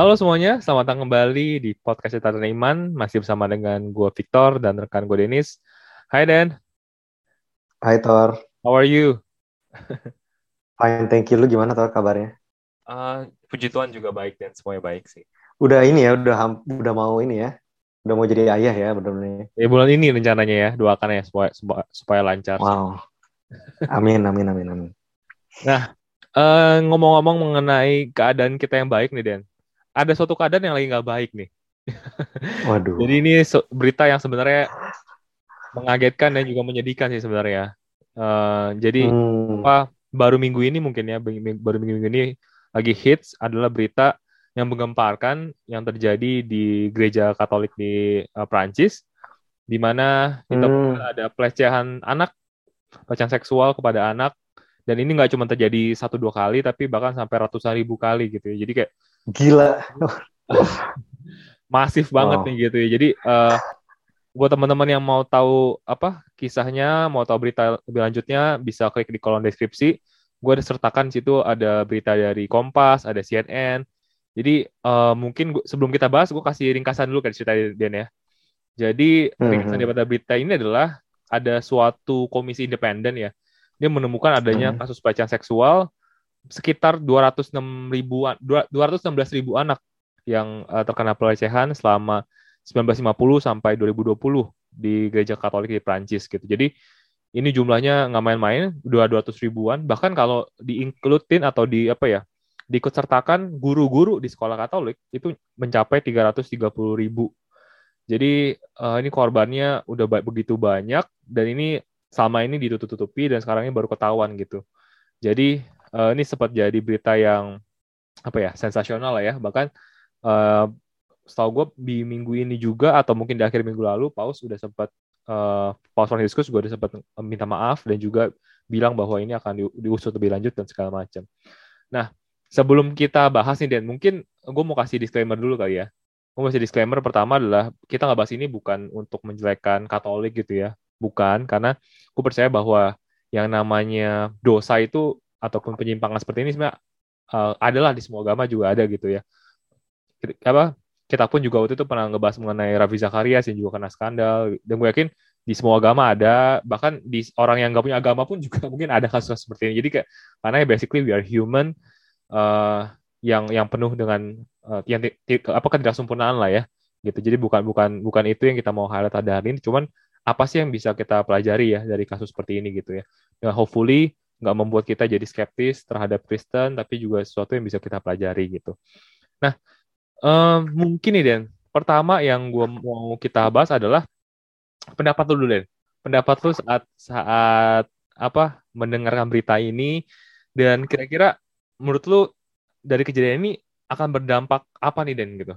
Halo semuanya, selamat datang kembali di podcast Tatan Iman. Masih bersama dengan gue Victor dan rekan gue Denis. Hai Dan. Hai Thor. How are you? Fine, thank you. Lu gimana Thor kabarnya? Uh, puji Tuhan juga baik dan semuanya baik sih. Udah ini ya, udah udah mau ini ya. Udah mau jadi ayah ya benar-benar. Ya bulan ini rencananya ya, doakan ya supaya supaya lancar. Wow. Amin, amin, amin, amin. Nah, uh, ngomong-ngomong mengenai keadaan kita yang baik nih, Den. Ada suatu keadaan yang lagi nggak baik nih. Waduh. Jadi ini berita yang sebenarnya mengagetkan dan juga menyedihkan sih sebenarnya. Uh, jadi hmm. apa baru minggu ini mungkin ya baru minggu, minggu ini lagi hits adalah berita yang menggemparkan yang terjadi di gereja Katolik di uh, Prancis di mana kita hmm. ada pelecehan anak, pelecehan seksual kepada anak dan ini nggak cuma terjadi satu dua kali tapi bahkan sampai ratusan ribu kali gitu ya jadi kayak gila masif banget wow. nih gitu ya jadi uh, buat teman-teman yang mau tahu apa kisahnya mau tahu berita lebih lanjutnya bisa klik di kolom deskripsi gue ada sertakan situ ada berita dari Kompas ada CNN jadi uh, mungkin gua, sebelum kita bahas gue kasih ringkasan dulu kan cerita Dan ya jadi ringkasan mm -hmm. daripada berita ini adalah ada suatu komisi independen ya dia menemukan adanya hmm. kasus pelecehan seksual sekitar 206 ribuan 216 ribu anak yang uh, terkena pelecehan selama 1950 sampai 2020 di gereja Katolik di Prancis gitu. Jadi ini jumlahnya nggak main-main, 200 ribuan. Bahkan kalau diinklutin atau di apa ya, diikut sertakan guru-guru di sekolah Katolik itu mencapai 330 ribu. Jadi uh, ini korbannya udah begitu banyak dan ini selama ini ditutup-tutupi dan sekarang ini baru ketahuan gitu. Jadi uh, ini sempat jadi berita yang apa ya sensasional lah ya. Bahkan uh, setahu gue di minggu ini juga atau mungkin di akhir minggu lalu Paus sudah sempat uh, Paus Franciscus juga sudah sempat minta maaf dan juga bilang bahwa ini akan di, diusut lebih lanjut dan segala macam. Nah sebelum kita bahas nih Dan mungkin gue mau kasih disclaimer dulu kali ya. Gue mau kasih disclaimer pertama adalah kita nggak bahas ini bukan untuk menjelekkan Katolik gitu ya bukan karena aku percaya bahwa yang namanya dosa itu ataupun penyimpangan seperti ini sebenarnya uh, adalah di semua agama juga ada gitu ya. Apa kita pun juga waktu itu pernah ngebahas mengenai Ravi Zakaria yang juga kena skandal dan gue yakin di semua agama ada bahkan di orang yang gak punya agama pun juga mungkin ada kasus seperti ini. Jadi kayak karena ya basically we are human uh, yang yang penuh dengan uh, yang apa sempurnaan lah ya gitu. Jadi bukan bukan bukan itu yang kita mau highlight pada hari ini cuman apa sih yang bisa kita pelajari ya dari kasus seperti ini gitu ya. ya hopefully nggak membuat kita jadi skeptis terhadap Kristen, tapi juga sesuatu yang bisa kita pelajari gitu. Nah, um, mungkin nih Den, pertama yang gue mau kita bahas adalah pendapat lu dulu Den. Pendapat lu saat saat apa mendengarkan berita ini dan kira-kira menurut lu dari kejadian ini akan berdampak apa nih Den gitu?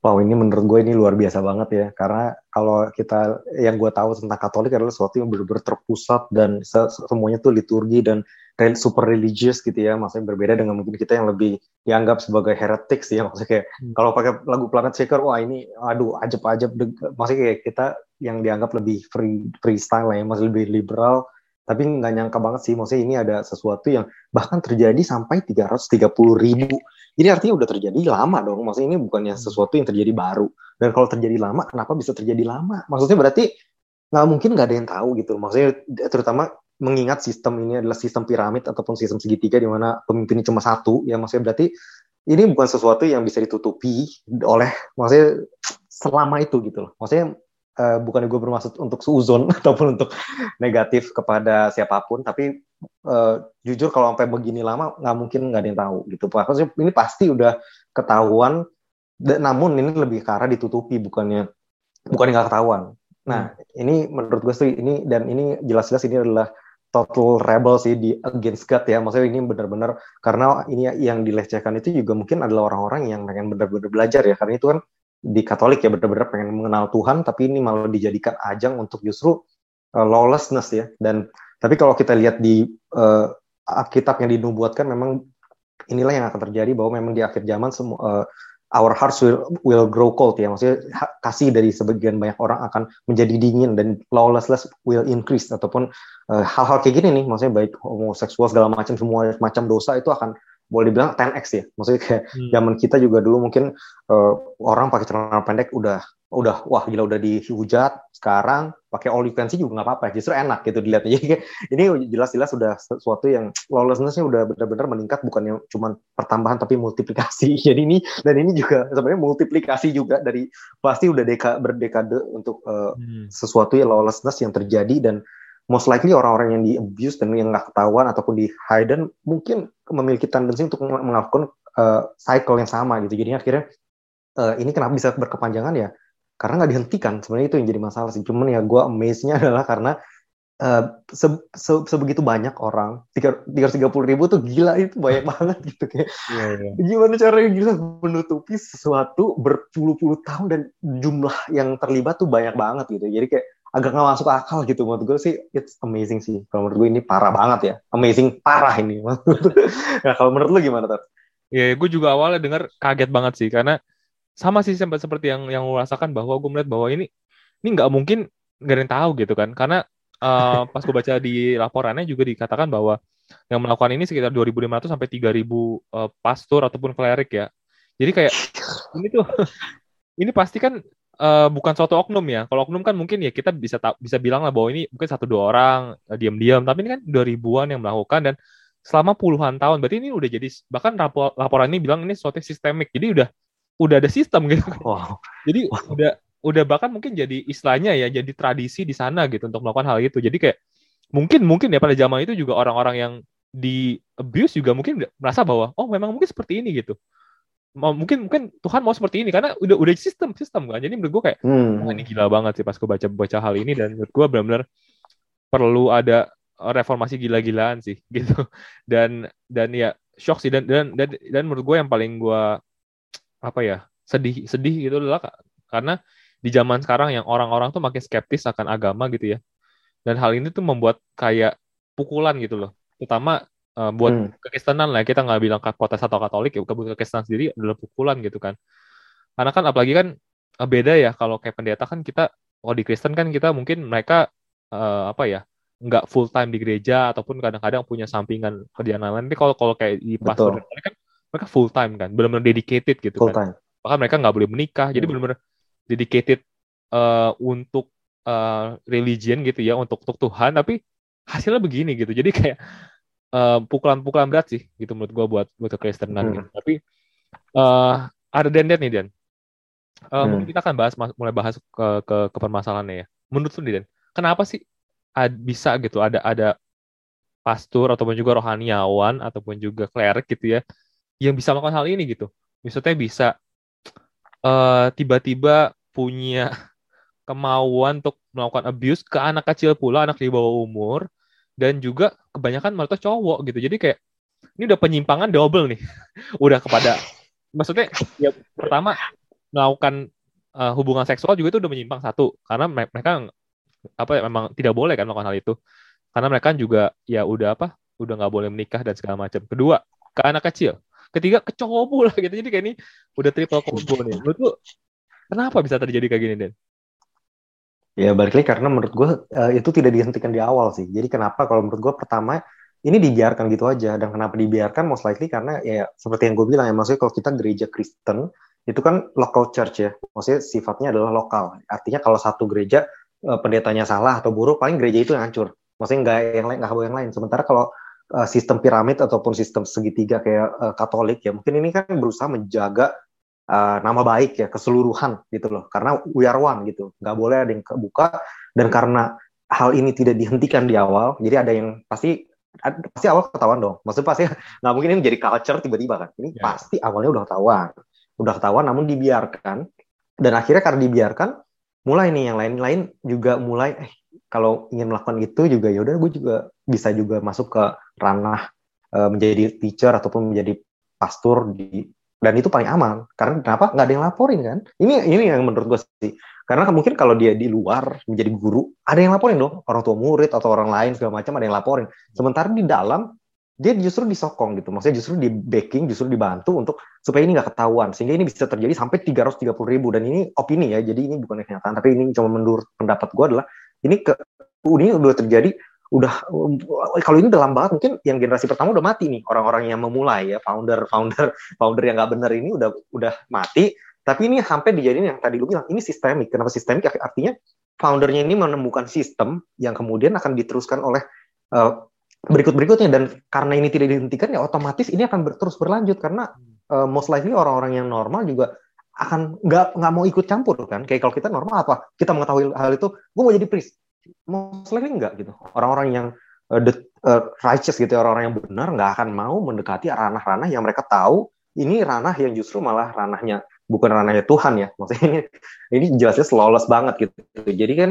Wow, ini menurut gue ini luar biasa banget ya. Karena kalau kita yang gue tahu tentang Katolik adalah sesuatu yang benar-benar terpusat dan semuanya tuh liturgi dan super religious gitu ya. Maksudnya berbeda dengan mungkin kita yang lebih dianggap sebagai heretik sih ya. Maksudnya kayak hmm. kalau pakai lagu Planet Shaker, wah ini aduh ajab-ajab. Maksudnya kayak kita yang dianggap lebih free freestyle lah ya, masih lebih liberal. Tapi nggak nyangka banget sih, maksudnya ini ada sesuatu yang bahkan terjadi sampai 330 ribu jadi artinya udah terjadi lama dong. Maksudnya ini bukannya hmm. sesuatu yang terjadi baru. Dan kalau terjadi lama, kenapa bisa terjadi lama? Maksudnya berarti nggak mungkin nggak ada yang tahu gitu. Maksudnya terutama mengingat sistem ini adalah sistem piramid ataupun sistem segitiga di mana pemimpinnya cuma satu. Ya maksudnya berarti ini bukan sesuatu yang bisa ditutupi oleh maksudnya selama itu gitu loh. Maksudnya uh, bukan gue bermaksud untuk seuzon ataupun untuk negatif kepada siapa pun, tapi uh, jujur kalau sampai begini lama nggak mungkin nggak ada yang tahu gitu. Maksudnya ini pasti udah ketahuan, namun ini lebih arah ditutupi bukannya bukan nggak ketahuan. Nah hmm. ini menurut gue sih ini dan ini jelas-jelas ini adalah total rebel sih di against God ya. Maksudnya ini benar-benar karena ini yang dilecehkan itu juga mungkin adalah orang-orang yang pengen benar-benar belajar ya. Karena itu kan di Katolik ya benar-benar pengen mengenal Tuhan tapi ini malah dijadikan ajang untuk justru uh, lawlessness ya dan tapi kalau kita lihat di uh, Alkitab yang dinubuatkan memang inilah yang akan terjadi bahwa memang di akhir zaman semua uh, our hearts will, will grow cold ya maksudnya kasih dari sebagian banyak orang akan menjadi dingin dan lawlessness will increase ataupun hal-hal uh, kayak gini nih maksudnya baik homoseksual segala macam semua macam dosa itu akan boleh dibilang 10x ya. Maksudnya kayak hmm. zaman kita juga dulu mungkin uh, orang pakai celana pendek udah udah wah gila udah dihujat sekarang pakai all you can see juga nggak apa-apa justru enak gitu dilihatnya jadi ini jelas-jelas sudah sesuatu yang lawlessnessnya udah benar-benar meningkat bukan yang cuma pertambahan tapi multiplikasi jadi ini dan ini juga sebenarnya multiplikasi juga dari pasti udah deka berdekade untuk uh, hmm. sesuatu yang lawlessness yang terjadi dan most likely orang-orang yang di abuse dan yang nggak ketahuan ataupun di hidden mungkin memiliki tendensi untuk melakukan uh, cycle yang sama gitu. Jadi akhirnya uh, ini kenapa bisa berkepanjangan ya? Karena nggak dihentikan. Sebenarnya itu yang jadi masalah sih. Cuman ya gue amaze-nya adalah karena uh, se se sebegitu banyak orang tiga tiga puluh ribu tuh gila itu banyak banget gitu kayak yeah, yeah. gimana caranya bisa menutupi sesuatu berpuluh-puluh tahun dan jumlah yang terlibat tuh banyak banget gitu jadi kayak agak nggak masuk akal gitu menurut gue sih it's amazing sih kalau menurut gue ini parah banget ya amazing parah ini nah kalau menurut lu gimana tuh ya gue juga awalnya dengar kaget banget sih karena sama sih sempat seperti yang yang lu rasakan bahwa gue melihat bahwa ini ini nggak mungkin nggak ada yang tahu gitu kan karena uh, pas gue baca di laporannya juga dikatakan bahwa yang melakukan ini sekitar 2.500 sampai 3.000 uh, pastor ataupun klerik ya jadi kayak ini tuh ini pasti kan uh, bukan suatu oknum ya. Kalau oknum kan mungkin ya kita bisa bisa bilang lah bahwa ini mungkin satu dua orang uh, diam-diam, tapi ini kan dua ribuan yang melakukan dan selama puluhan tahun. Berarti ini udah jadi bahkan rapor, laporan ini bilang ini suatu sistemik. Jadi udah udah ada sistem gitu. Wow. Jadi wow. udah udah bahkan mungkin jadi istilahnya ya jadi tradisi di sana gitu untuk melakukan hal itu. Jadi kayak mungkin mungkin ya pada zaman itu juga orang-orang yang di abuse juga mungkin merasa bahwa oh memang mungkin seperti ini gitu mungkin mungkin Tuhan mau seperti ini karena udah udah sistem sistem kan jadi menurut gue kayak hmm. ini gila banget sih pas gue baca baca hal ini dan menurut gue benar-benar perlu ada reformasi gila-gilaan sih gitu dan dan ya shock sih dan dan dan, dan menurut gue yang paling gue apa ya sedih sedih gitu adalah karena di zaman sekarang yang orang-orang tuh makin skeptis akan agama gitu ya. Dan hal ini tuh membuat kayak pukulan gitu loh. Terutama uh, buat hmm. kekristenan lah kita nggak bilang protes atau katolik ya buat kekristenan sendiri adalah pukulan gitu kan. Karena kan apalagi kan uh, beda ya. Kalau kayak pendeta kan kita kalau di Kristen kan kita mungkin mereka uh, apa ya nggak full time di gereja ataupun kadang-kadang punya sampingan kerjaan lain tapi kalau kalau kayak di pastor kan mereka full time kan benar-benar dedicated gitu full kan time. bahkan mereka nggak boleh menikah hmm. jadi benar-benar dedicated uh, untuk uh, religion gitu ya untuk untuk Tuhan tapi hasilnya begini gitu jadi kayak eh, pukulan-pukulan berat sih gitu menurut gue buat buat kekristenan hmm. gitu. Tapi uh, ada dendet nih Dan. Uh, hmm. Mungkin kita akan bahas mulai bahas ke ke, ke permasalahannya ya. Menurut lu Dan, kenapa sih ad, bisa gitu ada ada pastor ataupun juga rohaniawan ataupun juga klerik gitu ya yang bisa melakukan hal ini gitu. Misalnya bisa uh, tiba-tiba punya kemauan untuk melakukan abuse ke anak kecil pula, anak di bawah umur, dan juga kebanyakan malah cowok gitu. Jadi kayak ini udah penyimpangan double nih. Udah kepada maksudnya ya pertama melakukan uh, hubungan seksual juga itu udah menyimpang satu. Karena mereka apa ya memang tidak boleh kan melakukan hal itu. Karena mereka juga ya udah apa udah nggak boleh menikah dan segala macam. Kedua ke anak kecil ketiga ke cowok pula gitu jadi kayak ini udah triple combo nih menurut lu kenapa bisa terjadi kayak gini Den? Ya balik lagi karena menurut gue uh, itu tidak dihentikan di awal sih. Jadi kenapa kalau menurut gue pertama ini dibiarkan gitu aja dan kenapa dibiarkan most likely karena ya seperti yang gue bilang ya maksudnya kalau kita gereja Kristen itu kan local church ya. Maksudnya sifatnya adalah lokal. Artinya kalau satu gereja uh, pendetanya salah atau buruk paling gereja itu yang hancur. Maksudnya nggak yang lain nggak yang lain. Sementara kalau uh, sistem piramid ataupun sistem segitiga kayak uh, Katolik ya mungkin ini kan berusaha menjaga uh, nama baik ya keseluruhan gitu loh. Karena we are one gitu. Nggak boleh ada yang kebuka. Dan karena hal ini tidak dihentikan di awal jadi ada yang pasti pasti awal ketahuan dong. Maksudnya pasti nggak mungkin ini jadi culture tiba-tiba kan. Ini yeah. pasti awalnya udah ketahuan. Udah ketahuan namun dibiarkan. Dan akhirnya karena dibiarkan mulai nih yang lain-lain juga mulai eh kalau ingin melakukan itu juga ya udah gue juga bisa juga masuk ke ranah uh, menjadi teacher ataupun menjadi pastor di dan itu paling aman. Karena kenapa? Nggak ada yang laporin kan? Ini ini yang menurut gue sih. Karena mungkin kalau dia di luar menjadi guru ada yang laporin dong. Orang tua murid atau orang lain segala macam ada yang laporin. Sementara di dalam dia justru disokong gitu. Maksudnya justru di backing justru dibantu untuk supaya ini nggak ketahuan. Sehingga ini bisa terjadi sampai 330 ribu. Dan ini opini ya jadi ini bukan kenyataan. Tapi ini cuma menurut pendapat gue adalah ini ke ini udah terjadi udah kalau ini dalam banget mungkin yang generasi pertama udah mati nih orang-orang yang memulai ya founder founder founder yang nggak benar ini udah udah mati. Tapi ini sampai dijadiin yang tadi lu bilang ini sistemik. Kenapa sistemik? Artinya foundernya ini menemukan sistem yang kemudian akan diteruskan oleh uh, berikut-berikutnya. Dan karena ini tidak dihentikan ya otomatis ini akan ber, terus berlanjut. Karena uh, most likely orang-orang yang normal juga akan nggak nggak mau ikut campur kan. Kayak kalau kita normal apa? Kita mengetahui hal itu gue mau jadi priest most likely enggak gitu. Orang-orang yang uh, the, uh, righteous gitu, ya, orang-orang yang benar nggak akan mau mendekati ranah-ranah yang mereka tahu ini ranah yang justru malah ranahnya bukan ranahnya Tuhan ya. Maksudnya ini ini jelasnya lawless banget gitu. Jadi kan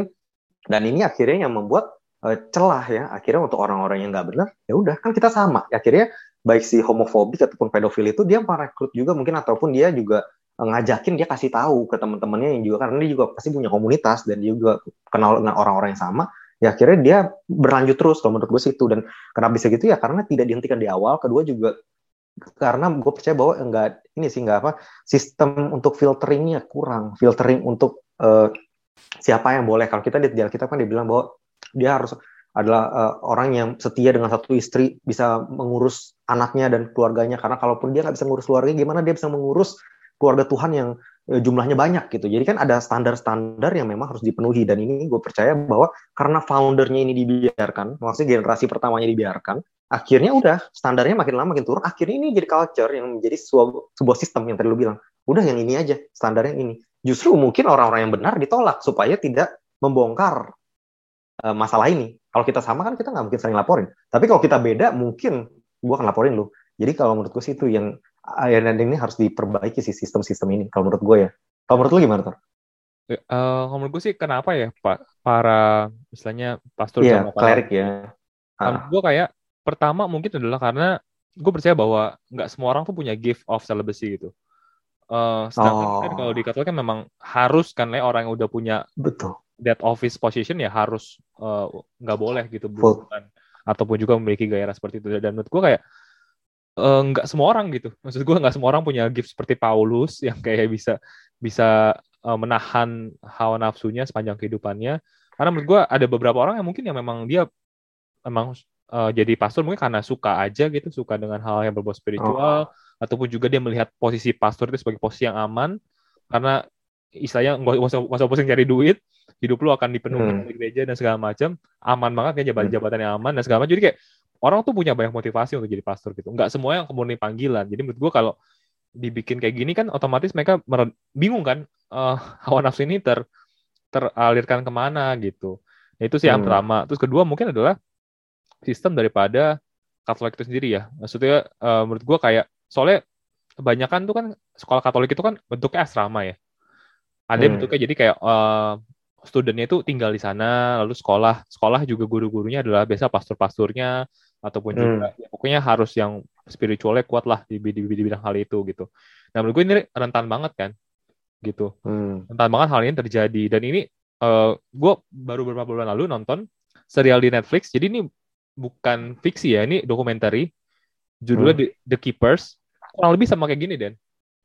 dan ini akhirnya yang membuat uh, celah ya akhirnya untuk orang-orang yang nggak benar ya udah kan kita sama. Akhirnya baik si homofobik ataupun pedofil itu dia merekrut juga mungkin ataupun dia juga ngajakin dia kasih tahu ke teman-temannya yang juga karena dia juga pasti punya komunitas dan dia juga kenal dengan orang-orang yang sama ya akhirnya dia berlanjut terus kalau menurut gue sih itu. Dan kenapa bisa gitu? Ya karena tidak dihentikan di awal kedua juga karena gue percaya bahwa enggak ini sih enggak apa sistem untuk filteringnya kurang. Filtering untuk uh, siapa yang boleh. Kalau kita di kita kan dibilang bahwa dia harus adalah uh, orang yang setia dengan satu istri bisa mengurus anaknya dan keluarganya. Karena kalaupun dia nggak bisa mengurus keluarga gimana dia bisa mengurus keluarga Tuhan yang e, jumlahnya banyak gitu. Jadi kan ada standar-standar yang memang harus dipenuhi dan ini gue percaya bahwa karena foundernya ini dibiarkan, maksudnya generasi pertamanya dibiarkan, akhirnya udah standarnya makin lama makin turun. Akhirnya ini jadi culture yang menjadi sebuah, sebuah sistem yang tadi lu bilang. Udah yang ini aja standarnya ini. Justru mungkin orang-orang yang benar ditolak supaya tidak membongkar uh, masalah ini. Kalau kita sama kan kita nggak mungkin sering laporin. Tapi kalau kita beda mungkin gue akan laporin lu. Jadi kalau menurut gue sih itu yang Iron Ending ini harus diperbaiki sih sistem-sistem ini kalau menurut gue ya. Kalau menurut lu gimana, Tor? Uh, kalau menurut gue sih kenapa ya Pak para misalnya pastor yeah, sama klerik ya. Menurut gue kayak pertama mungkin adalah karena gue percaya bahwa nggak semua orang tuh punya gift of celibacy gitu. Uh, sedangkan oh. kan kalau di Katolik kan memang harus kan ya orang yang udah punya betul that office position ya harus nggak uh, boleh gitu bukan ataupun juga memiliki gaya seperti itu dan menurut gue kayak Eh, nggak uh, semua orang gitu. Maksud gue nggak semua orang punya gift seperti Paulus yang kayak bisa bisa uh, menahan hawa nafsunya sepanjang kehidupannya. Karena menurut gue ada beberapa orang yang mungkin yang memang dia memang uh, jadi pastor mungkin karena suka aja gitu, suka dengan hal yang berbau spiritual, oh. ataupun juga dia melihat posisi pastor itu sebagai posisi yang aman, karena istilahnya nggak usah, usah pusing cari duit, hidup lu akan dipenuhi hmm. gereja dan segala macam, aman banget kan jabatan jabatan yang aman dan segala macam. Jadi kayak orang tuh punya banyak motivasi untuk jadi pastor gitu. Nggak semua yang kemudian panggilan. Jadi menurut gue kalau dibikin kayak gini kan otomatis mereka bingung kan uh, hawa nafsu ini ter teralirkan ke mana gitu. Nah, itu sih yang hmm. pertama. Terus kedua mungkin adalah sistem daripada Katolik itu sendiri ya. Maksudnya uh, menurut gue kayak soalnya kebanyakan tuh kan sekolah Katolik itu kan bentuknya asrama ya. Ada hmm. bentuknya jadi kayak uh, studentnya itu tinggal di sana, lalu sekolah, sekolah juga guru-gurunya adalah biasa pastor-pasturnya, ataupun hmm. juga ya, pokoknya harus yang spiritualnya kuat lah di, di, di, di bidang hal itu gitu. Nah menurut gue ini rentan banget kan, gitu. Hmm. Rentan banget hal ini terjadi dan ini uh, gue baru beberapa bulan lalu nonton serial di Netflix. Jadi ini bukan fiksi ya, ini dokumenter. Judulnya hmm. The, The Keepers. Kurang lebih sama kayak gini Dan.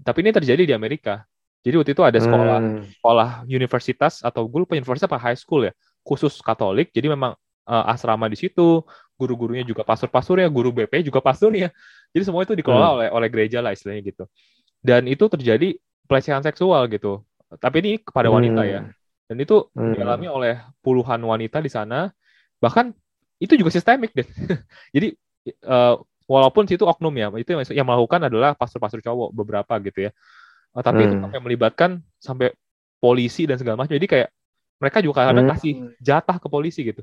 Tapi ini terjadi di Amerika. Jadi waktu itu ada sekolah hmm. sekolah universitas atau gue lupa universitas apa high school ya khusus Katolik. Jadi memang uh, asrama di situ, guru-gurunya juga pastor ya, guru BP juga ya. Jadi semua itu dikelola hmm. oleh oleh gereja lah istilahnya gitu. Dan itu terjadi pelecehan seksual gitu. Tapi ini kepada wanita ya. hmm. ya. Dan itu hmm. dialami oleh puluhan wanita di sana. Bahkan itu juga sistemik deh. Jadi uh, walaupun situ oknum ya, itu yang, yang melakukan adalah pastor-pastor cowok beberapa gitu ya. Uh, tapi hmm. itu sampai melibatkan sampai polisi dan segala macam. Jadi kayak mereka juga kadang hmm. kasih jatah ke polisi gitu.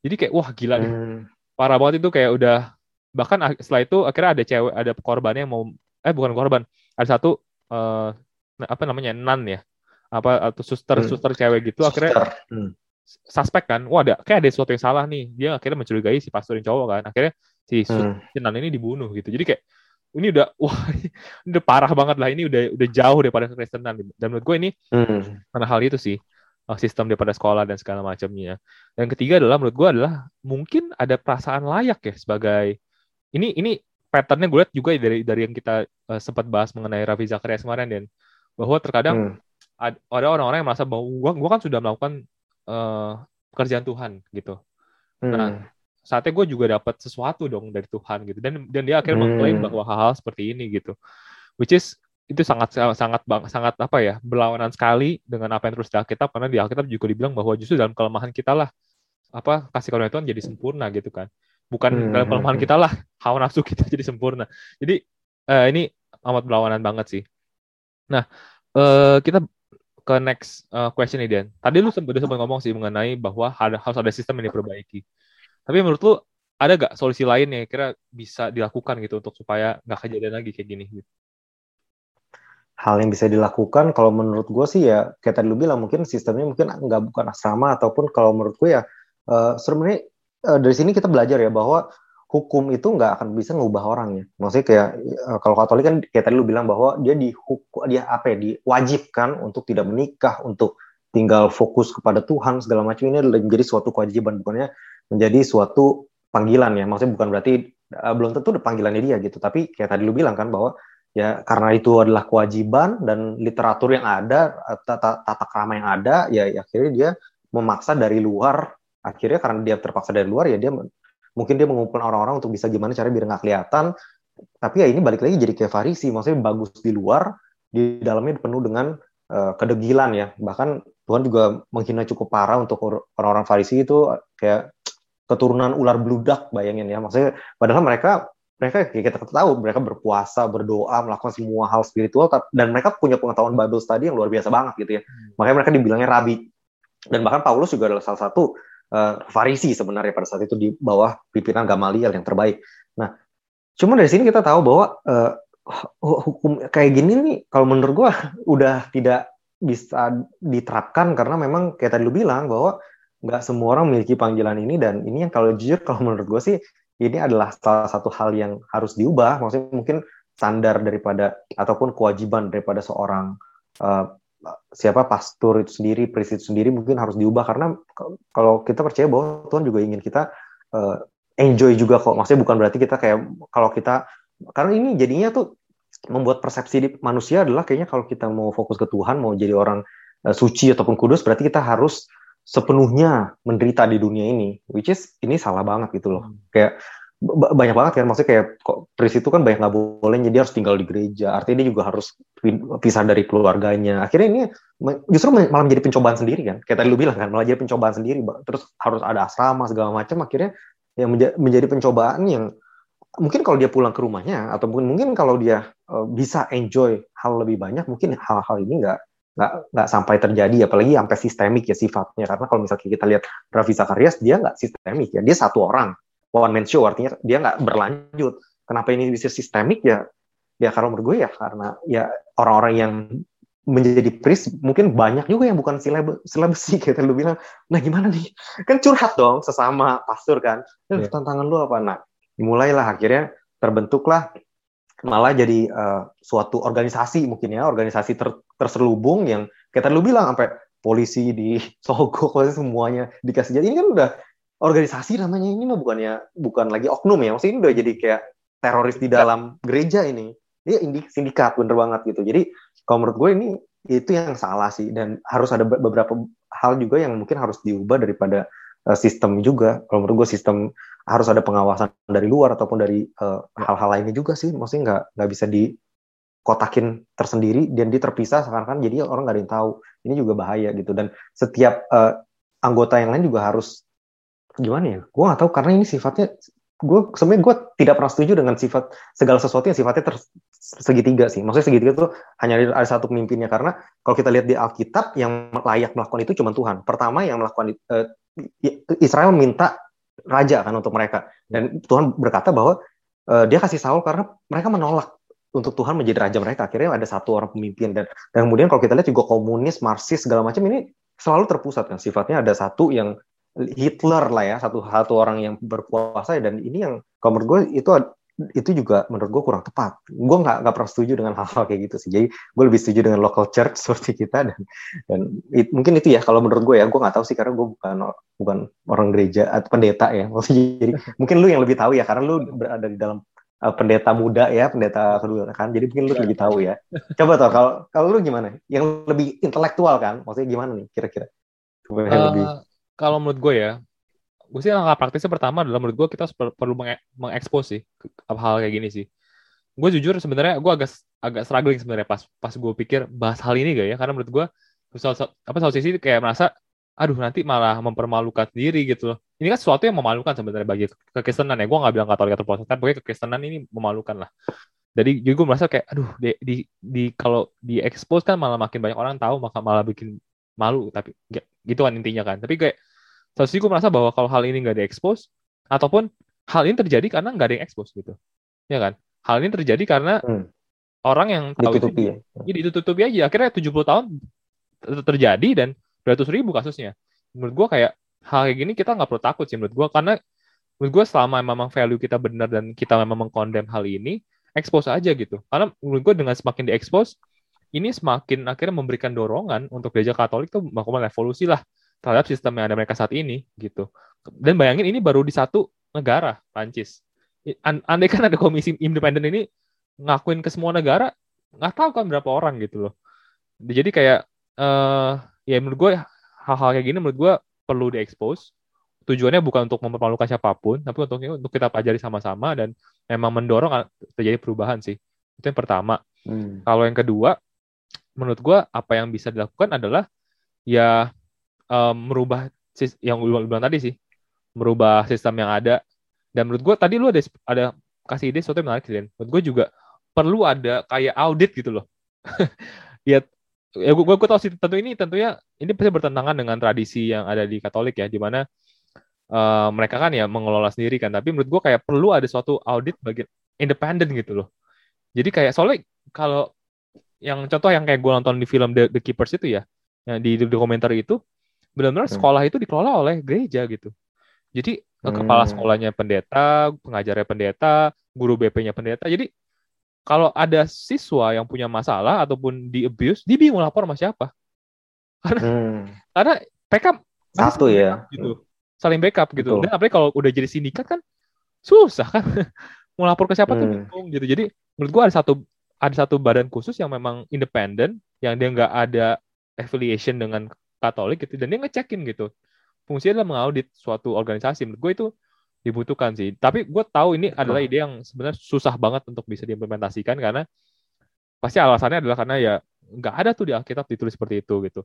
Jadi kayak wah gila nih. Hmm parah banget itu kayak udah bahkan setelah itu akhirnya ada cewek ada korban yang mau eh bukan korban ada satu uh, apa namanya nan ya apa atau suster hmm. suster cewek gitu suster. akhirnya hmm. suspek kan wah ada kayak ada sesuatu yang salah nih dia akhirnya mencurigai si pastor yang cowok kan akhirnya si, hmm. si nan ini dibunuh gitu jadi kayak ini udah wah ini udah parah banget lah ini udah udah jauh daripada kekristenan dan menurut gue ini hmm. karena hal itu sih sistem daripada sekolah dan segala macamnya. Dan ketiga adalah menurut gue adalah mungkin ada perasaan layak ya sebagai ini ini patternnya gue lihat juga dari dari yang kita uh, sempat bahas mengenai Raffi Zakaria kemarin dan bahwa terkadang hmm. ada orang-orang yang merasa bahwa gue gua kan sudah melakukan uh, pekerjaan Tuhan gitu. Hmm. Nah saatnya gue juga dapat sesuatu dong dari Tuhan gitu dan dan dia akhirnya hmm. mengklaim bahwa hal-hal seperti ini gitu which is itu sangat sangat sangat apa ya berlawanan sekali dengan apa yang terus di Alkitab karena di Alkitab juga dibilang bahwa justru dalam kelemahan kita lah apa kasih karunia Tuhan jadi sempurna gitu kan bukan hmm. dalam kelemahan hmm, hmm. kita lah hawa nafsu kita jadi sempurna jadi uh, ini amat berlawanan banget sih nah uh, kita ke next uh, question nih Dan. Tadi lu sempat sempat ngomong sih mengenai bahwa ada, harus ada sistem yang diperbaiki. Tapi menurut lu ada gak solusi lain yang kira bisa dilakukan gitu untuk supaya nggak kejadian lagi kayak gini? Gitu? Hal yang bisa dilakukan kalau menurut gue sih ya kayak tadi lu bilang mungkin sistemnya mungkin nggak bukan asrama ataupun kalau menurut gue ya uh, sebenarnya uh, dari sini kita belajar ya bahwa hukum itu nggak akan bisa ngubah orang ya. Maksudnya kayak eh, kalau Katolik kan kayak tadi lu bilang bahwa dia dihukum dia apa ya diwajibkan untuk tidak menikah, untuk tinggal fokus kepada Tuhan segala macam ini menjadi suatu kewajiban bukannya menjadi suatu panggilan ya. Maksudnya bukan berarti uh, belum tentu panggilannya dia gitu, tapi kayak tadi lu bilang kan bahwa ya karena itu adalah kewajiban dan literatur yang ada, tata, tata krama yang ada, ya, ya akhirnya dia memaksa dari luar. Akhirnya karena dia terpaksa dari luar ya dia mungkin dia mengumpulkan orang-orang untuk bisa gimana cara biar nggak kelihatan. Tapi ya ini balik lagi jadi kayak Farisi maksudnya bagus di luar di dalamnya penuh dengan uh, kedegilan ya. Bahkan Tuhan juga menghina cukup parah untuk orang-orang Farisi itu kayak keturunan ular bludak bayangin ya. Maksudnya padahal mereka mereka kayak kita tahu mereka berpuasa berdoa melakukan semua hal spiritual dan mereka punya pengetahuan Bible study yang luar biasa banget gitu ya hmm. makanya mereka dibilangnya rabi dan bahkan Paulus juga adalah salah satu uh, Farisi sebenarnya pada saat itu di bawah pimpinan Gamaliel yang terbaik. Nah, cuma dari sini kita tahu bahwa uh, hukum kayak gini nih kalau menurut gua udah tidak bisa diterapkan karena memang kayak tadi lu bilang bahwa nggak semua orang memiliki panggilan ini dan ini yang kalau jujur kalau menurut gue sih ini adalah salah satu hal yang harus diubah maksudnya mungkin standar daripada ataupun kewajiban daripada seorang uh, siapa pastor itu sendiri, priest itu sendiri mungkin harus diubah karena kalau kita percaya bahwa Tuhan juga ingin kita uh, enjoy juga kok. Maksudnya bukan berarti kita kayak kalau kita karena ini jadinya tuh membuat persepsi di manusia adalah kayaknya kalau kita mau fokus ke Tuhan, mau jadi orang uh, suci ataupun kudus berarti kita harus sepenuhnya menderita di dunia ini, which is ini salah banget gitu loh. Hmm. Kayak banyak banget kan maksudnya kayak kok Pris itu kan banyak nggak boleh jadi harus tinggal di gereja artinya dia juga harus pisah dari keluarganya akhirnya ini justru malah menjadi pencobaan sendiri kan kayak tadi lu bilang kan malah jadi pencobaan sendiri terus harus ada asrama segala macam akhirnya yang menjadi pencobaan yang mungkin kalau dia pulang ke rumahnya atau mungkin mungkin kalau dia uh, bisa enjoy hal lebih banyak mungkin hal-hal ini nggak nggak nggak sampai terjadi apalagi sampai sistemik ya sifatnya. Karena kalau misalnya kita lihat Raffi Zakarias dia nggak sistemik ya. Dia satu orang. One man show artinya dia nggak berlanjut. Kenapa ini bisa sistemik? Ya ya kalau menurut gue ya karena ya orang-orang yang menjadi priest mungkin banyak juga yang bukan silab sih kayak lu bilang nah gimana nih? Kan curhat dong sesama pastor kan. Yeah. tantangan lu apa? Nah dimulailah akhirnya terbentuklah malah jadi uh, suatu organisasi mungkin ya organisasi ter terselubung yang kayak tadi lu bilang sampai polisi di Sogo semuanya dikasih jadi. Ini kan udah organisasi namanya ini mah bukannya bukan lagi oknum ya. Maksudnya ini udah jadi kayak teroris di dalam gereja ini. Dia indik sindikat bener banget gitu. Jadi kalau menurut gue ini itu yang salah sih. Dan harus ada beberapa hal juga yang mungkin harus diubah daripada uh, sistem juga. Kalau menurut gue sistem harus ada pengawasan dari luar ataupun dari eh, hal-hal lainnya juga sih maksudnya nggak nggak bisa dikotakin tersendiri dan dia terpisah seakan-akan jadi orang nggak ada yang tahu ini juga bahaya gitu dan setiap uh, anggota yang lain juga harus gimana ya? Gue gak tahu karena ini sifatnya gue sebenarnya gue tidak pernah setuju dengan sifat segala sesuatu yang sifatnya ter, segitiga sih. Maksudnya segitiga itu hanya ada satu pemimpinnya karena kalau kita lihat di Alkitab yang layak melakukan itu cuma Tuhan. Pertama yang melakukan uh, Israel minta raja kan untuk mereka dan Tuhan berkata bahwa uh, dia kasih Saul karena mereka menolak untuk Tuhan menjadi raja mereka. Akhirnya ada satu orang pemimpin dan dan kemudian kalau kita lihat juga komunis, Marxis segala macam ini selalu terpusat kan sifatnya ada satu yang Hitler lah ya satu satu orang yang berkuasa dan ini yang kalau menurut gue itu itu juga menurut gue kurang tepat. Gue nggak nggak pernah setuju dengan hal-hal kayak gitu sih. Jadi gue lebih setuju dengan local church seperti kita dan dan it, mungkin itu ya kalau menurut gue ya gue nggak tahu sih karena gue bukan bukan orang gereja atau pendeta ya. Jadi mungkin lu yang lebih tahu ya karena lu berada di dalam uh, pendeta muda ya pendeta kedua kan. Jadi mungkin lu lebih tahu ya. Coba tau kalau kalau lu gimana? Yang lebih intelektual kan? Maksudnya gimana nih kira-kira? Uh, lebih kalau menurut gue ya gue sih langkah praktisnya pertama adalah menurut gue kita perlu mengekspos sih hal kayak gini sih. Gue jujur sebenarnya gue agak agak struggling sebenarnya pas pas gue pikir bahas hal ini gak ya? Karena menurut gue apa satu sisi kayak merasa aduh nanti malah mempermalukan diri gitu loh. Ini kan sesuatu yang memalukan sebenarnya bagi kekristenan ya. Gue nggak bilang katolik atau protestan pokoknya kekristenan ini memalukan lah. Jadi jadi gue merasa kayak aduh di di, di kalau di expose kan malah makin banyak orang tahu maka malah bikin malu tapi gitu kan intinya kan. Tapi kayak satu sisi gue merasa bahwa kalau hal ini nggak diekspos ataupun hal ini terjadi karena nggak ada yang expose gitu ya kan hal ini terjadi karena hmm. orang yang tahu ditutupi itu, ya. Jadi ditutupi aja. Akhirnya 70 tahun terjadi dan beratus ribu kasusnya. Menurut gue kayak hal kayak gini kita nggak perlu takut sih menurut gue karena menurut gue selama memang value kita benar dan kita memang mengkondem hal ini, expose aja gitu. Karena menurut gue dengan semakin diekspos, ini semakin akhirnya memberikan dorongan untuk gereja Katolik tuh melakukan revolusi lah terhadap sistem yang ada mereka saat ini gitu. Dan bayangin ini baru di satu negara, Prancis. Andai kan ada komisi independen ini ngakuin ke semua negara nggak tahu kan berapa orang gitu loh. Jadi kayak uh, ya menurut gue hal-hal kayak gini menurut gue perlu diekspos. Tujuannya bukan untuk mempermalukan siapa pun tapi untuk untuk kita pelajari sama-sama dan memang mendorong terjadi perubahan sih. Itu yang pertama. Hmm. kalau yang kedua menurut gue apa yang bisa dilakukan adalah ya um, merubah yang gue bilang tadi sih merubah sistem yang ada dan menurut gue tadi lu ada ada kasih ide sesuatu yang menarik sih, Menurut gue juga perlu ada kayak audit gitu loh. ya ya gue gue tahu sih tentu ini tentunya ini pasti bertentangan dengan tradisi yang ada di Katolik ya, di mana uh, mereka kan ya mengelola sendiri kan. Tapi menurut gue kayak perlu ada suatu audit bagian independen gitu loh. Jadi kayak soalnya kalau yang contoh yang kayak gue nonton di film The, The Keepers itu ya, yang di, di dokumenter itu benar-benar hmm. sekolah itu dikelola oleh gereja gitu. Jadi hmm. kepala sekolahnya pendeta, pengajarnya pendeta, guru BP-nya pendeta. Jadi kalau ada siswa yang punya masalah ataupun di abuse, dia bingung lapor sama siapa. Karena hmm. karena backup satu ya. Gitu. Saling backup gitu. Betul. Dan apalagi kalau udah jadi sindikat kan susah kan. Mau lapor ke siapa hmm. tuh bingung gitu. Jadi menurut gua ada satu ada satu badan khusus yang memang independen yang dia nggak ada affiliation dengan Katolik gitu dan dia ngecekin gitu fungsinya adalah mengaudit suatu organisasi. Menurut gue itu dibutuhkan sih. Tapi gue tahu ini adalah ide yang sebenarnya susah banget untuk bisa diimplementasikan karena pasti alasannya adalah karena ya nggak ada tuh di Alkitab ditulis seperti itu gitu.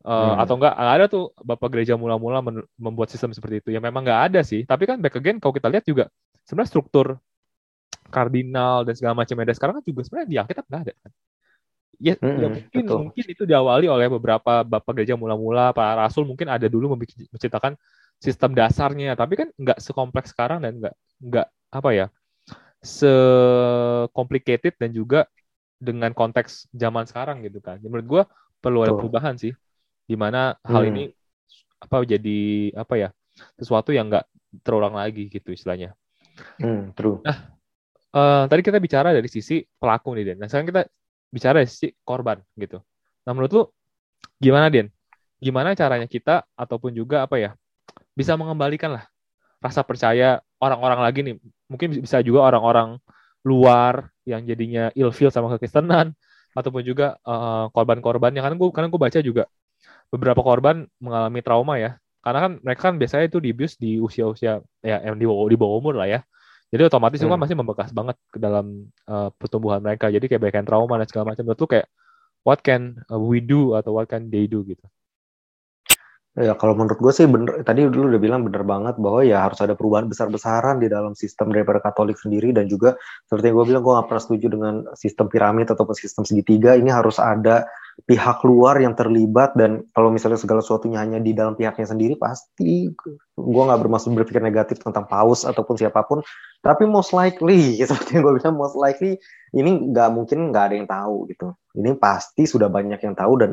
Uh, hmm. Atau nggak ada tuh bapak gereja mula-mula membuat sistem seperti itu. Ya memang nggak ada sih. Tapi kan back again kalau kita lihat juga sebenarnya struktur kardinal dan segala macam ada sekarang kan juga sebenarnya di Alkitab nggak ada kan. Ya, hmm, ya mungkin betul. mungkin itu diawali oleh beberapa bapak gereja mula-mula para rasul mungkin ada dulu menciptakan sistem dasarnya tapi kan nggak sekompleks sekarang dan nggak nggak apa ya se-complicated dan juga dengan konteks zaman sekarang gitu kan. Ya, menurut gue perlu ada perubahan sih di mana hal hmm. ini apa jadi apa ya sesuatu yang nggak terulang lagi gitu istilahnya. Hmm, true. Nah, uh, tadi kita bicara dari sisi pelaku nih Dan. Nah sekarang kita bicara si korban gitu. Nah menurut lu gimana Den? Gimana caranya kita ataupun juga apa ya bisa mengembalikan lah rasa percaya orang-orang lagi nih. Mungkin bisa juga orang-orang luar yang jadinya ilfil sama kekristenan ataupun juga uh, korban-korbannya kan gue karena gue baca juga beberapa korban mengalami trauma ya karena kan mereka kan biasanya itu dibius di usia-usia ya yang di bawah, di bawah umur lah ya jadi otomatis hmm. itu kan masih membekas banget ke dalam uh, pertumbuhan mereka. Jadi kayak banyak trauma dan segala macam. Itu kayak what can uh, we do atau what can they do gitu. Ya kalau menurut gue sih bener, tadi dulu udah bilang bener banget bahwa ya harus ada perubahan besar-besaran di dalam sistem daripada Katolik sendiri dan juga seperti yang gue bilang gue gak pernah setuju dengan sistem piramid ataupun sistem segitiga ini harus ada pihak luar yang terlibat dan kalau misalnya segala sesuatunya hanya di dalam pihaknya sendiri pasti gue nggak bermaksud berpikir negatif tentang paus ataupun siapa pun. Tapi most likely seperti yang gue bilang most likely ini nggak mungkin nggak ada yang tahu gitu. Ini pasti sudah banyak yang tahu dan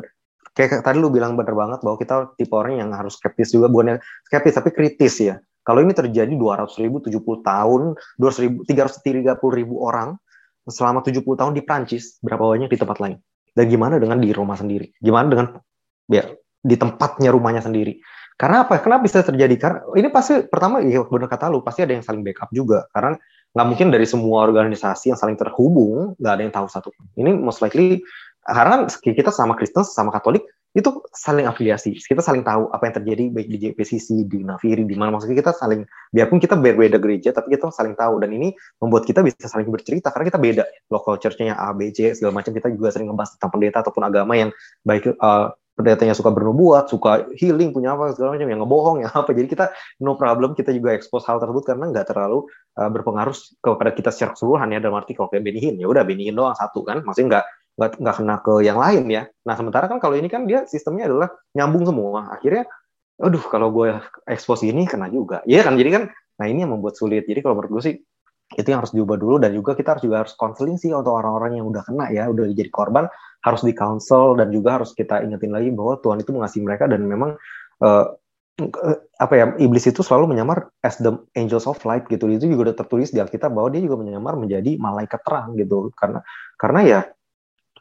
kayak tadi lu bilang bener banget bahwa kita tipe orang yang harus skeptis juga bukannya skeptis tapi kritis ya. Kalau ini terjadi 200 ribu 70 tahun 200 ribu 330 ribu orang selama 70 tahun di Prancis berapa banyak di tempat lain dan gimana dengan di rumah sendiri? Gimana dengan ya di tempatnya rumahnya sendiri? Karena apa? Kenapa bisa terjadi? Karena ini pasti pertama ya benar kata lu pasti ada yang saling backup juga karena nggak mungkin dari semua organisasi yang saling terhubung nggak ada yang tahu satu. Ini most likely karena kita sama Kristen sama Katolik itu saling afiliasi kita saling tahu apa yang terjadi baik di JPCC di Naviri di mana. Maksudnya kita saling biarpun kita berbeda gereja tapi kita saling tahu. Dan ini membuat kita bisa saling bercerita karena kita beda. Local churchnya A B C segala macam kita juga sering ngebahas tentang pendeta ataupun agama yang baik uh, pendetanya suka bernubuat, suka healing, punya apa segala macam yang ngebohong ya apa. Jadi kita no problem kita juga expose hal tersebut karena nggak terlalu uh, berpengaruh kepada kita secara keseluruhan ya dalam arti kalau kayak Benihin ya udah Benihin doang satu kan, maksudnya nggak nggak nggak kena ke yang lain ya. Nah sementara kan kalau ini kan dia sistemnya adalah nyambung semua. Akhirnya, aduh kalau gue expose ini kena juga. Iya kan jadi kan, nah ini yang membuat sulit. Jadi kalau menurut gue sih itu yang harus diubah dulu dan juga kita harus juga harus konseling sih untuk orang-orang yang udah kena ya udah jadi korban harus di counsel dan juga harus kita ingetin lagi bahwa Tuhan itu mengasihi mereka dan memang uh, apa ya iblis itu selalu menyamar as the angels of light gitu itu juga udah tertulis di Alkitab bahwa dia juga menyamar menjadi malaikat terang gitu karena karena ya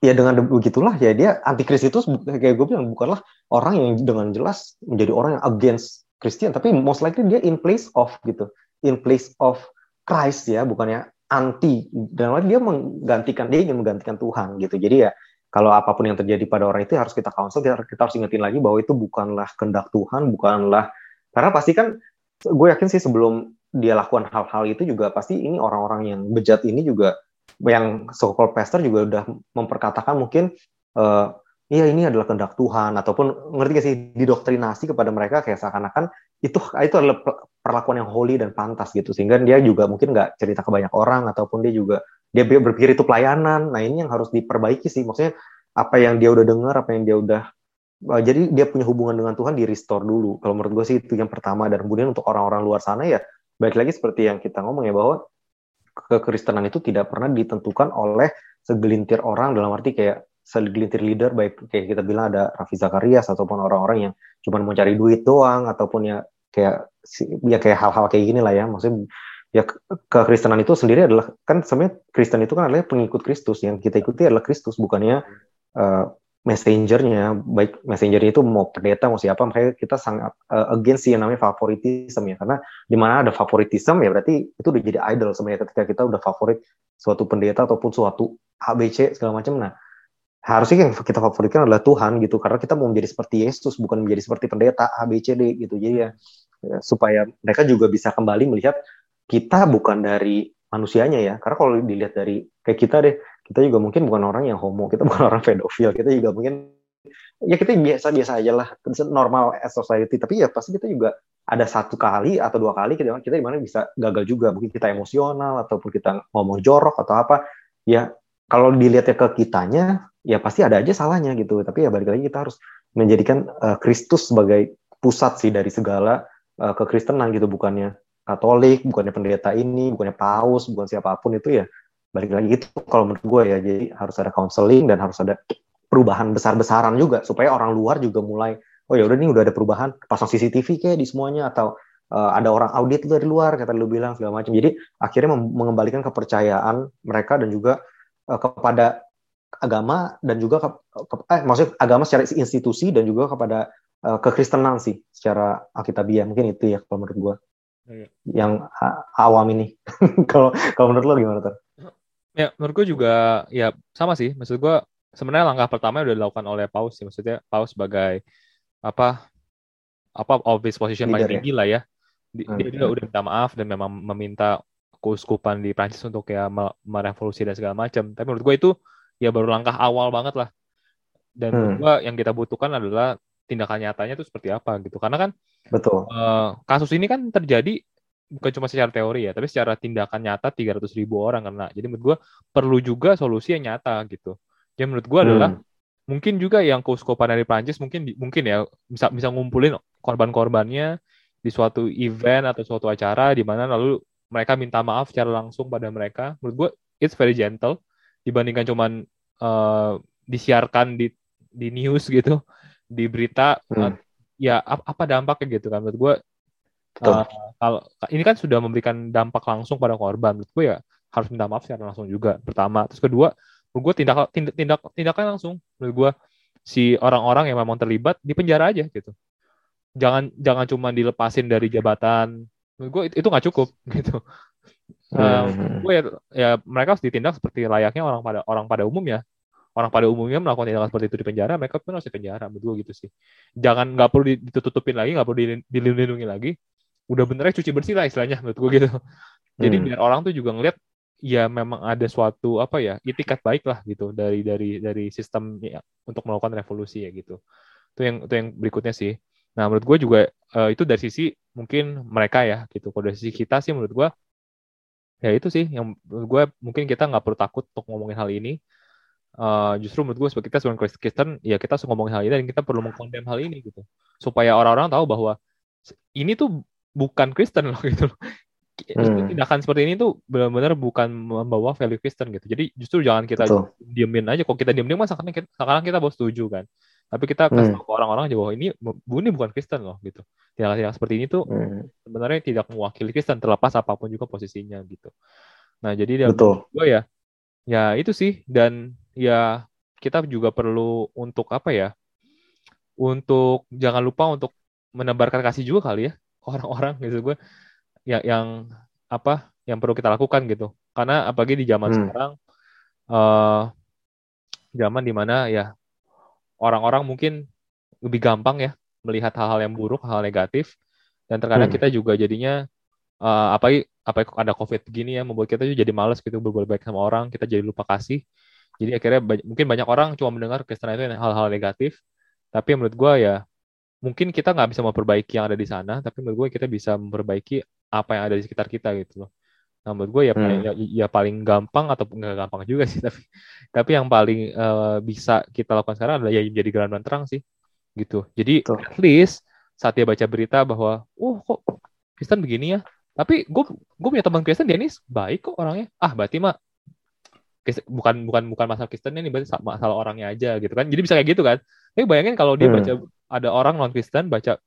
ya dengan begitulah ya dia antikris itu kayak gue bilang bukanlah orang yang dengan jelas menjadi orang yang against Christian tapi most likely dia in place of gitu in place of Christ ya bukannya anti dan dia menggantikan dia ingin menggantikan Tuhan gitu. Jadi ya kalau apa pun yang terjadi pada orang itu harus kita counsel, kita, kita harus ingetin lagi bahwa itu bukanlah kehendak Tuhan, bukanlah karena pasti kan gue yakin sih sebelum dia lakukan hal-hal itu juga pasti ini orang-orang yang bejat ini juga yang so-called pastor juga udah memperkatakan mungkin uh, iya ini adalah kehendak Tuhan ataupun ngerti gak sih didoktrinasi kepada mereka kayak seakan-akan itu itu adalah perlakuan yang holy dan pantas gitu sehingga dia juga mungkin nggak cerita ke banyak orang ataupun dia juga dia berpikir itu pelayanan. Nah ini yang harus diperbaiki sih. Maksudnya apa yang dia udah dengar, apa yang dia udah uh, jadi dia punya hubungan dengan Tuhan di restore dulu. Kalau menurut gue sih itu yang pertama. Dan kemudian untuk orang-orang luar sana ya, baik lagi seperti yang kita ngomong ya bahwa kekristenan itu tidak pernah ditentukan oleh segelintir orang dalam arti kayak segelintir leader baik kayak kita bilang ada Raffi Zakarias ataupun orang-orang yang cuma mau cari duit doang ataupun ya kayak ya kayak hal-hal kayak gini lah ya. Maksudnya ya kekristenan itu sendiri adalah kan sebenarnya Kristen itu kan adalah pengikut Kristus yang kita ikuti adalah Kristus bukannya uh, messengernya baik messengernya itu mau pendeta mau siapa makanya kita sangat uh, against yang namanya favoritism ya. Karena di mana ada favoritism ya berarti itu udah jadi idol sebenarnya ketika kita udah favorit suatu pendeta ataupun suatu ABC segala macam. Nah harusnya yang kita favoritkan adalah Tuhan gitu karena kita mau menjadi seperti Yesus bukan menjadi seperti pendeta ABCD gitu. Jadi ya, ya supaya mereka juga bisa kembali melihat kita bukan dari manusianya ya. Karena kalau dilihat dari kayak kita deh kita juga mungkin bukan orang yang homo kita bukan orang pedofil kita juga mungkin ya kita biasa-biasa aja lah normal as society. Tapi ya pasti kita juga ada satu kali atau dua kali kita kita di mana bisa gagal juga. Mungkin kita emosional ataupun kita ngomong jorok atau apa ya kalau dilihatnya ke kitanya ya pasti ada aja salahnya gitu. Tapi ya balik lagi kita harus menjadikan uh, Kristus sebagai pusat sih dari segala uh, kekristenan gitu. Bukannya Katolik, bukannya pendeta ini, bukannya paus, bukan siapa pun itu ya balik lagi itu kalau menurut gue ya jadi harus ada counseling dan harus ada perubahan besar-besaran juga supaya orang luar juga mulai oh ya udah nih udah ada perubahan pasang CCTV kayak di semuanya atau uh, ada orang audit dari luar kata lu bilang segala macam jadi akhirnya mengembalikan kepercayaan mereka dan juga uh, kepada agama dan juga ke, ke, eh maksudnya agama secara institusi dan juga kepada uh, kekristenan sih secara alkitabiah mungkin itu ya kalau menurut gue Iya. yang awam ini. Kalau kalau menurut lo gimana tuh? Ya, menurut gue juga ya sama sih. Maksud gue sebenarnya langkah pertama udah dilakukan oleh Paus sih. Maksudnya Paus sebagai apa apa office position Leader, paling ya? tinggi ya? lah ya. Dia, hmm. dia udah minta maaf dan memang meminta keuskupan di Prancis untuk ya merevolusi dan segala macam. Tapi menurut gue itu ya baru langkah awal banget lah. Dan hmm. menurut gue yang kita butuhkan adalah tindakan nyatanya itu seperti apa gitu. Karena kan betul uh, kasus ini kan terjadi bukan cuma secara teori ya, tapi secara tindakan nyata 300 ribu orang kena. Jadi menurut gue perlu juga solusi yang nyata gitu. Jadi menurut gue hmm. adalah mungkin juga yang keuskopan dari Prancis mungkin mungkin ya bisa bisa ngumpulin korban-korbannya di suatu event atau suatu acara di mana lalu mereka minta maaf secara langsung pada mereka. Menurut gue it's very gentle dibandingkan cuman uh, disiarkan di di news gitu di berita hmm. uh, ya apa, dampaknya gitu kan menurut gue uh, kalau ini kan sudah memberikan dampak langsung pada korban. Menurut gue ya harus minta maaf secara langsung juga pertama. Terus kedua menurut gue tindak tindak tindak tindakan langsung. Menurut gue si orang-orang yang memang terlibat di penjara aja gitu. Jangan jangan cuma dilepasin dari jabatan. Menurut gue itu, itu nggak cukup gitu. Hmm. uh, gue ya, ya mereka harus ditindak seperti layaknya orang pada orang pada umum ya. Orang pada umumnya melakukan tindakan seperti itu di penjara, mereka pun harus di penjara, berdua gitu sih. Jangan nggak perlu ditutupin lagi, nggak perlu dilindungi lagi. Udah benernya cuci bersih lah istilahnya menurut gue gitu. Jadi hmm. biar orang tuh juga ngeliat ya memang ada suatu apa ya itikat baik lah gitu dari dari dari sistem ya, untuk melakukan revolusi ya gitu. Itu yang itu yang berikutnya sih. Nah menurut gue juga uh, itu dari sisi mungkin mereka ya gitu. Kalau dari sisi kita sih menurut gue ya itu sih yang menurut gue mungkin kita nggak perlu takut untuk ngomongin hal ini uh, justru menurut gue sebagai kita sebagai Kristen ya kita harus ngomongin hal ini dan kita perlu mengkondem hal ini gitu supaya orang-orang tahu bahwa ini tuh bukan Kristen loh gitu hmm. tindakan seperti ini tuh benar-benar bukan membawa value Kristen gitu. Jadi justru jangan kita Betul. diemin aja. Kok kita diem-diem masa sekarang kita, sekarang kita baru setuju kan? Tapi kita kasih hmm. orang-orang aja bahwa ini ini bukan Kristen loh gitu. Tindakan seperti ini tuh hmm. sebenarnya tidak mewakili Kristen terlepas apa pun juga posisinya gitu. Nah jadi dari gue ya ya itu sih. Dan ya kita juga perlu untuk apa ya untuk jangan lupa untuk menebarkan kasih juga kali ya orang-orang gitu gue ya yang apa yang perlu kita lakukan gitu karena apalagi di zaman hmm. sekarang uh, zaman di mana ya orang-orang mungkin lebih gampang ya melihat hal-hal yang buruk, hal, -hal negatif, dan terkadang hmm. kita juga jadinya uh, apa apa ada covid gini ya membuat kita juga jadi males gitu berbuat baik sama orang, kita jadi lupa kasih. Jadi akhirnya banyak, mungkin banyak orang cuma mendengar Kristen itu hal-hal negatif, tapi menurut gue ya mungkin kita nggak bisa memperbaiki yang ada di sana, tapi menurut gue kita bisa memperbaiki apa yang ada di sekitar kita gitu loh. Nah, menurut gue ya, hmm. ya, ya paling gampang atau nggak gampang juga sih, tapi tapi yang paling uh, bisa kita lakukan sekarang adalah ya jadi gerangan terang sih, gitu. Jadi Tuh. at least saat dia baca berita bahwa, oh kok Kristen begini ya, tapi gue gue punya teman Kristen dia ini baik kok orangnya. Ah berarti mah bukan bukan bukan masalah Kristennya nih, berarti masalah orangnya aja gitu kan. Jadi bisa kayak gitu kan. Tapi bayangin kalau dia hmm. baca ada orang non Kristen baca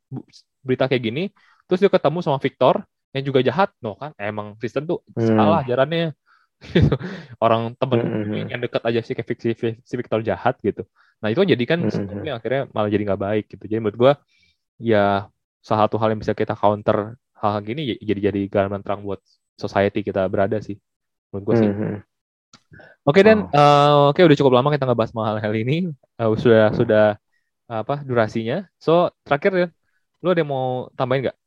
berita kayak gini, terus dia ketemu sama Victor yang juga jahat no kan emang Kristen tuh hmm. salah ajarannya orang temen hmm. yang dekat aja sih kayak si, si Victor jahat gitu nah itu jadi kan hmm. yang akhirnya malah jadi nggak baik gitu jadi menurut gue ya salah satu hal yang bisa kita counter hal, -hal gini jadi jadi garam terang buat society kita berada sih menurut gue sih hmm. Oke okay, dan oh. uh, oke okay, udah cukup lama kita ngebahas hal hal ini uh, sudah sudah apa durasinya. So terakhir ya, lu ada yang mau tambahin nggak?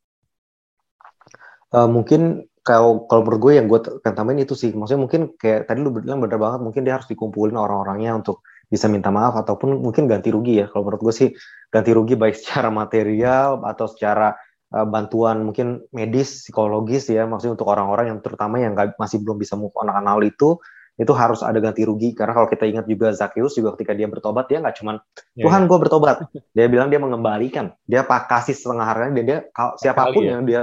uh, mungkin kalau kalau menurut gue yang gue akan tambahin itu sih maksudnya mungkin kayak tadi lu bilang bener banget mungkin dia harus dikumpulin orang-orangnya untuk bisa minta maaf ataupun mungkin ganti rugi ya kalau menurut gue sih ganti rugi baik secara material atau secara uh, bantuan mungkin medis psikologis ya maksudnya untuk orang-orang yang terutama yang gak, masih belum bisa move on akan hal itu itu harus ada ganti rugi karena kalau kita ingat juga Zakheus juga ketika dia bertobat dia nggak cuman yeah. Tuhan gue bertobat. Dia bilang dia mengembalikan. Dia pak kasih setengah harganya dan dia kalau siapa pun ya. yang dia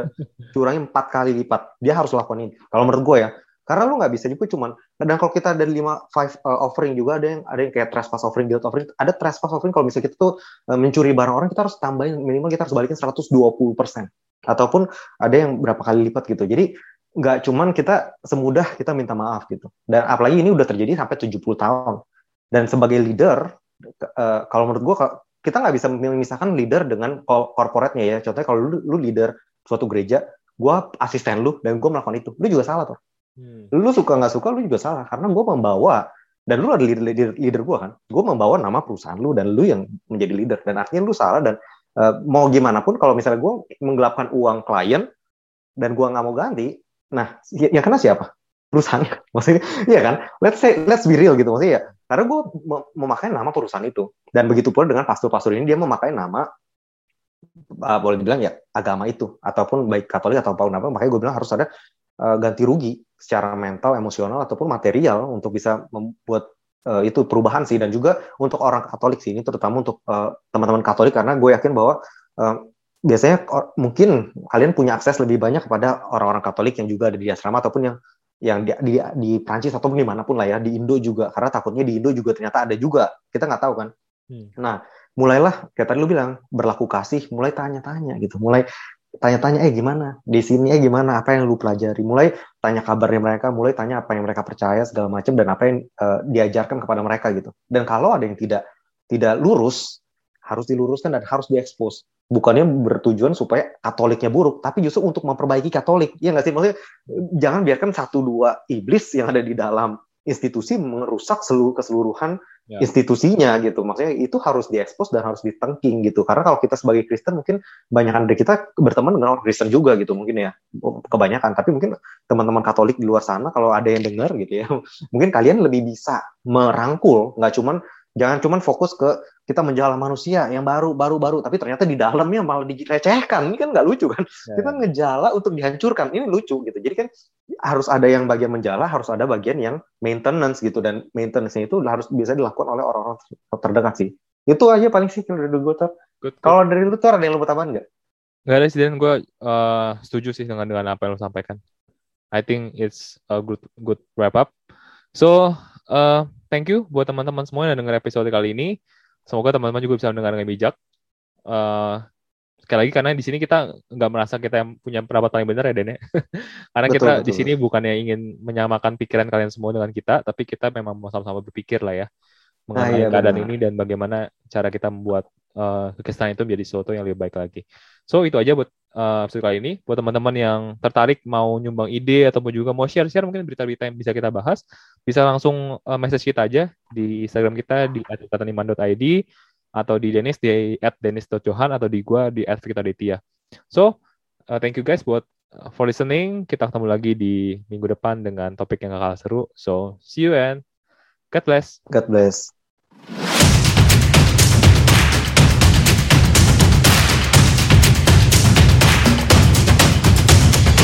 curangin empat kali lipat dia harus lakukan ini. Kalau menurut gue ya karena lu nggak bisa juga cuman dan kalau kita ada lima five uh, offering juga ada yang ada yang kayak trespass offering guilt offering ada trespass offering kalau misalnya kita tuh uh, mencuri barang orang kita harus tambahin minimal kita harus balikin 120 persen. Ataupun ada yang berapa kali lipat gitu. Jadi nggak cuman kita semudah kita minta maaf gitu. Dan apalagi ini udah terjadi sampai 70 tahun. Dan sebagai leader, uh, kalau menurut gue kita nggak bisa memisahkan leader dengan korporatnya ya. Contohnya kalau lu, lu leader suatu gereja, gue asisten lu dan gue melakukan itu, lu juga salah tuh. Hmm. Lu suka nggak suka, lu juga salah karena gue membawa dan lu ada leader leader, leader gue kan, gue membawa nama perusahaan lu dan lu yang menjadi leader dan artinya lu salah dan uh, mau gimana pun kalau misalnya gue menggelapkan uang klien dan gue nggak mau ganti, Nah, ya, yang kena siapa? Perusahaan. Maksudnya, iya kan? Let's say, let's be real gitu. Maksudnya ya, karena gue memakai nama perusahaan itu. Dan begitu pula dengan pastor-pastor ini, dia memakai nama, uh, boleh dibilang ya, agama itu. Ataupun baik Katolik atau apa pun apa, makanya gue bilang harus ada uh, ganti rugi secara mental, emosional, ataupun material untuk bisa membuat uh, itu perubahan sih. Dan juga untuk orang Katolik sih, ini terutama untuk uh, teman-teman Katolik, karena gue yakin bahwa uh, biasanya mungkin kalian punya akses lebih banyak kepada orang-orang Katolik yang juga ada di asrama ataupun yang yang di, di, di Prancis ataupun di mana pun lah ya di Indo juga. Karena takutnya di Indo juga ternyata ada juga. Kita nggak tahu kan? Hmm. nah mulailah kayak tadi lu bilang berlaku kasih mulai tanya-tanya gitu. Mulai tanya-tanya eh gimana? Di sini eh gimana? Apa yang lu pelajari? Mulai tanya kabarnya mereka mulai tanya apa yang mereka percaya segala macam dan apa yang uh, diajarkan kepada mereka gitu. Dan kalau ada yang tidak tidak lurus harus diluruskan dan harus diekspos bukannya bertujuan supaya Katoliknya buruk, tapi justru untuk memperbaiki Katolik. Ya nggak sih? Maksudnya jangan biarkan satu dua iblis yang ada di dalam institusi merusak seluruh keseluruhan ya. institusinya gitu. Maksudnya itu harus diekspos dan harus ditengking gitu. Karena kalau kita sebagai Kristen mungkin banyak dari kita berteman dengan orang Kristen juga gitu mungkin ya kebanyakan. Tapi mungkin teman-teman Katolik di luar sana kalau ada yang dengar gitu ya, mungkin kalian lebih bisa merangkul, nggak cuman jangan cuman fokus ke kita menjala manusia yang baru baru baru. Tapi ternyata di dalamnya malah direcehkan ini kan nggak lucu kan? Ya, kita ya. ngejala untuk dihancurkan. Ini lucu gitu. Jadi kan harus ada yang bagian menjala harus ada bagian yang maintenance gitu. Dan maintenance itu harus bisa dilakukan oleh orang-orang terdekat sih. Itu aja paling sih dari gue kalau dari lu tuh ada yang lu tambahan nggak? Nggak ada sih dan. Gue uh, setuju sih dengan dengan apa yang lu sampaikan. I think it's a good good wrap up. So uh, thank you buat teman-teman semua yang dengar episode kali ini. Semoga teman-teman juga bisa mendengar dengan bijak. Uh, sekali lagi karena di sini kita nggak merasa kita yang punya pendapat paling benar ya Den ya. karena betul, kita betul. di sini bukannya ingin menyamakan pikiran kalian semua dengan kita, tapi kita memang mau sama-sama berpikir lah ya mengenai nah, iya, keadaan benar. ini dan bagaimana cara kita membuat uh, kekesalan itu menjadi sesuatu yang lebih baik lagi. So itu aja buat uh, episode kali ini. Buat teman-teman yang tertarik mau nyumbang ide ataupun juga mau share-share mungkin berita-berita yang bisa kita bahas, bisa langsung uh, message kita aja di Instagram kita di @kataniman.id atau di Dennis di @dennis.johan atau di gua di @fikitaditya. So, uh, thank you guys buat for listening. Kita ketemu lagi di minggu depan dengan topik yang gak kalah seru. So, see you and God bless. God bless.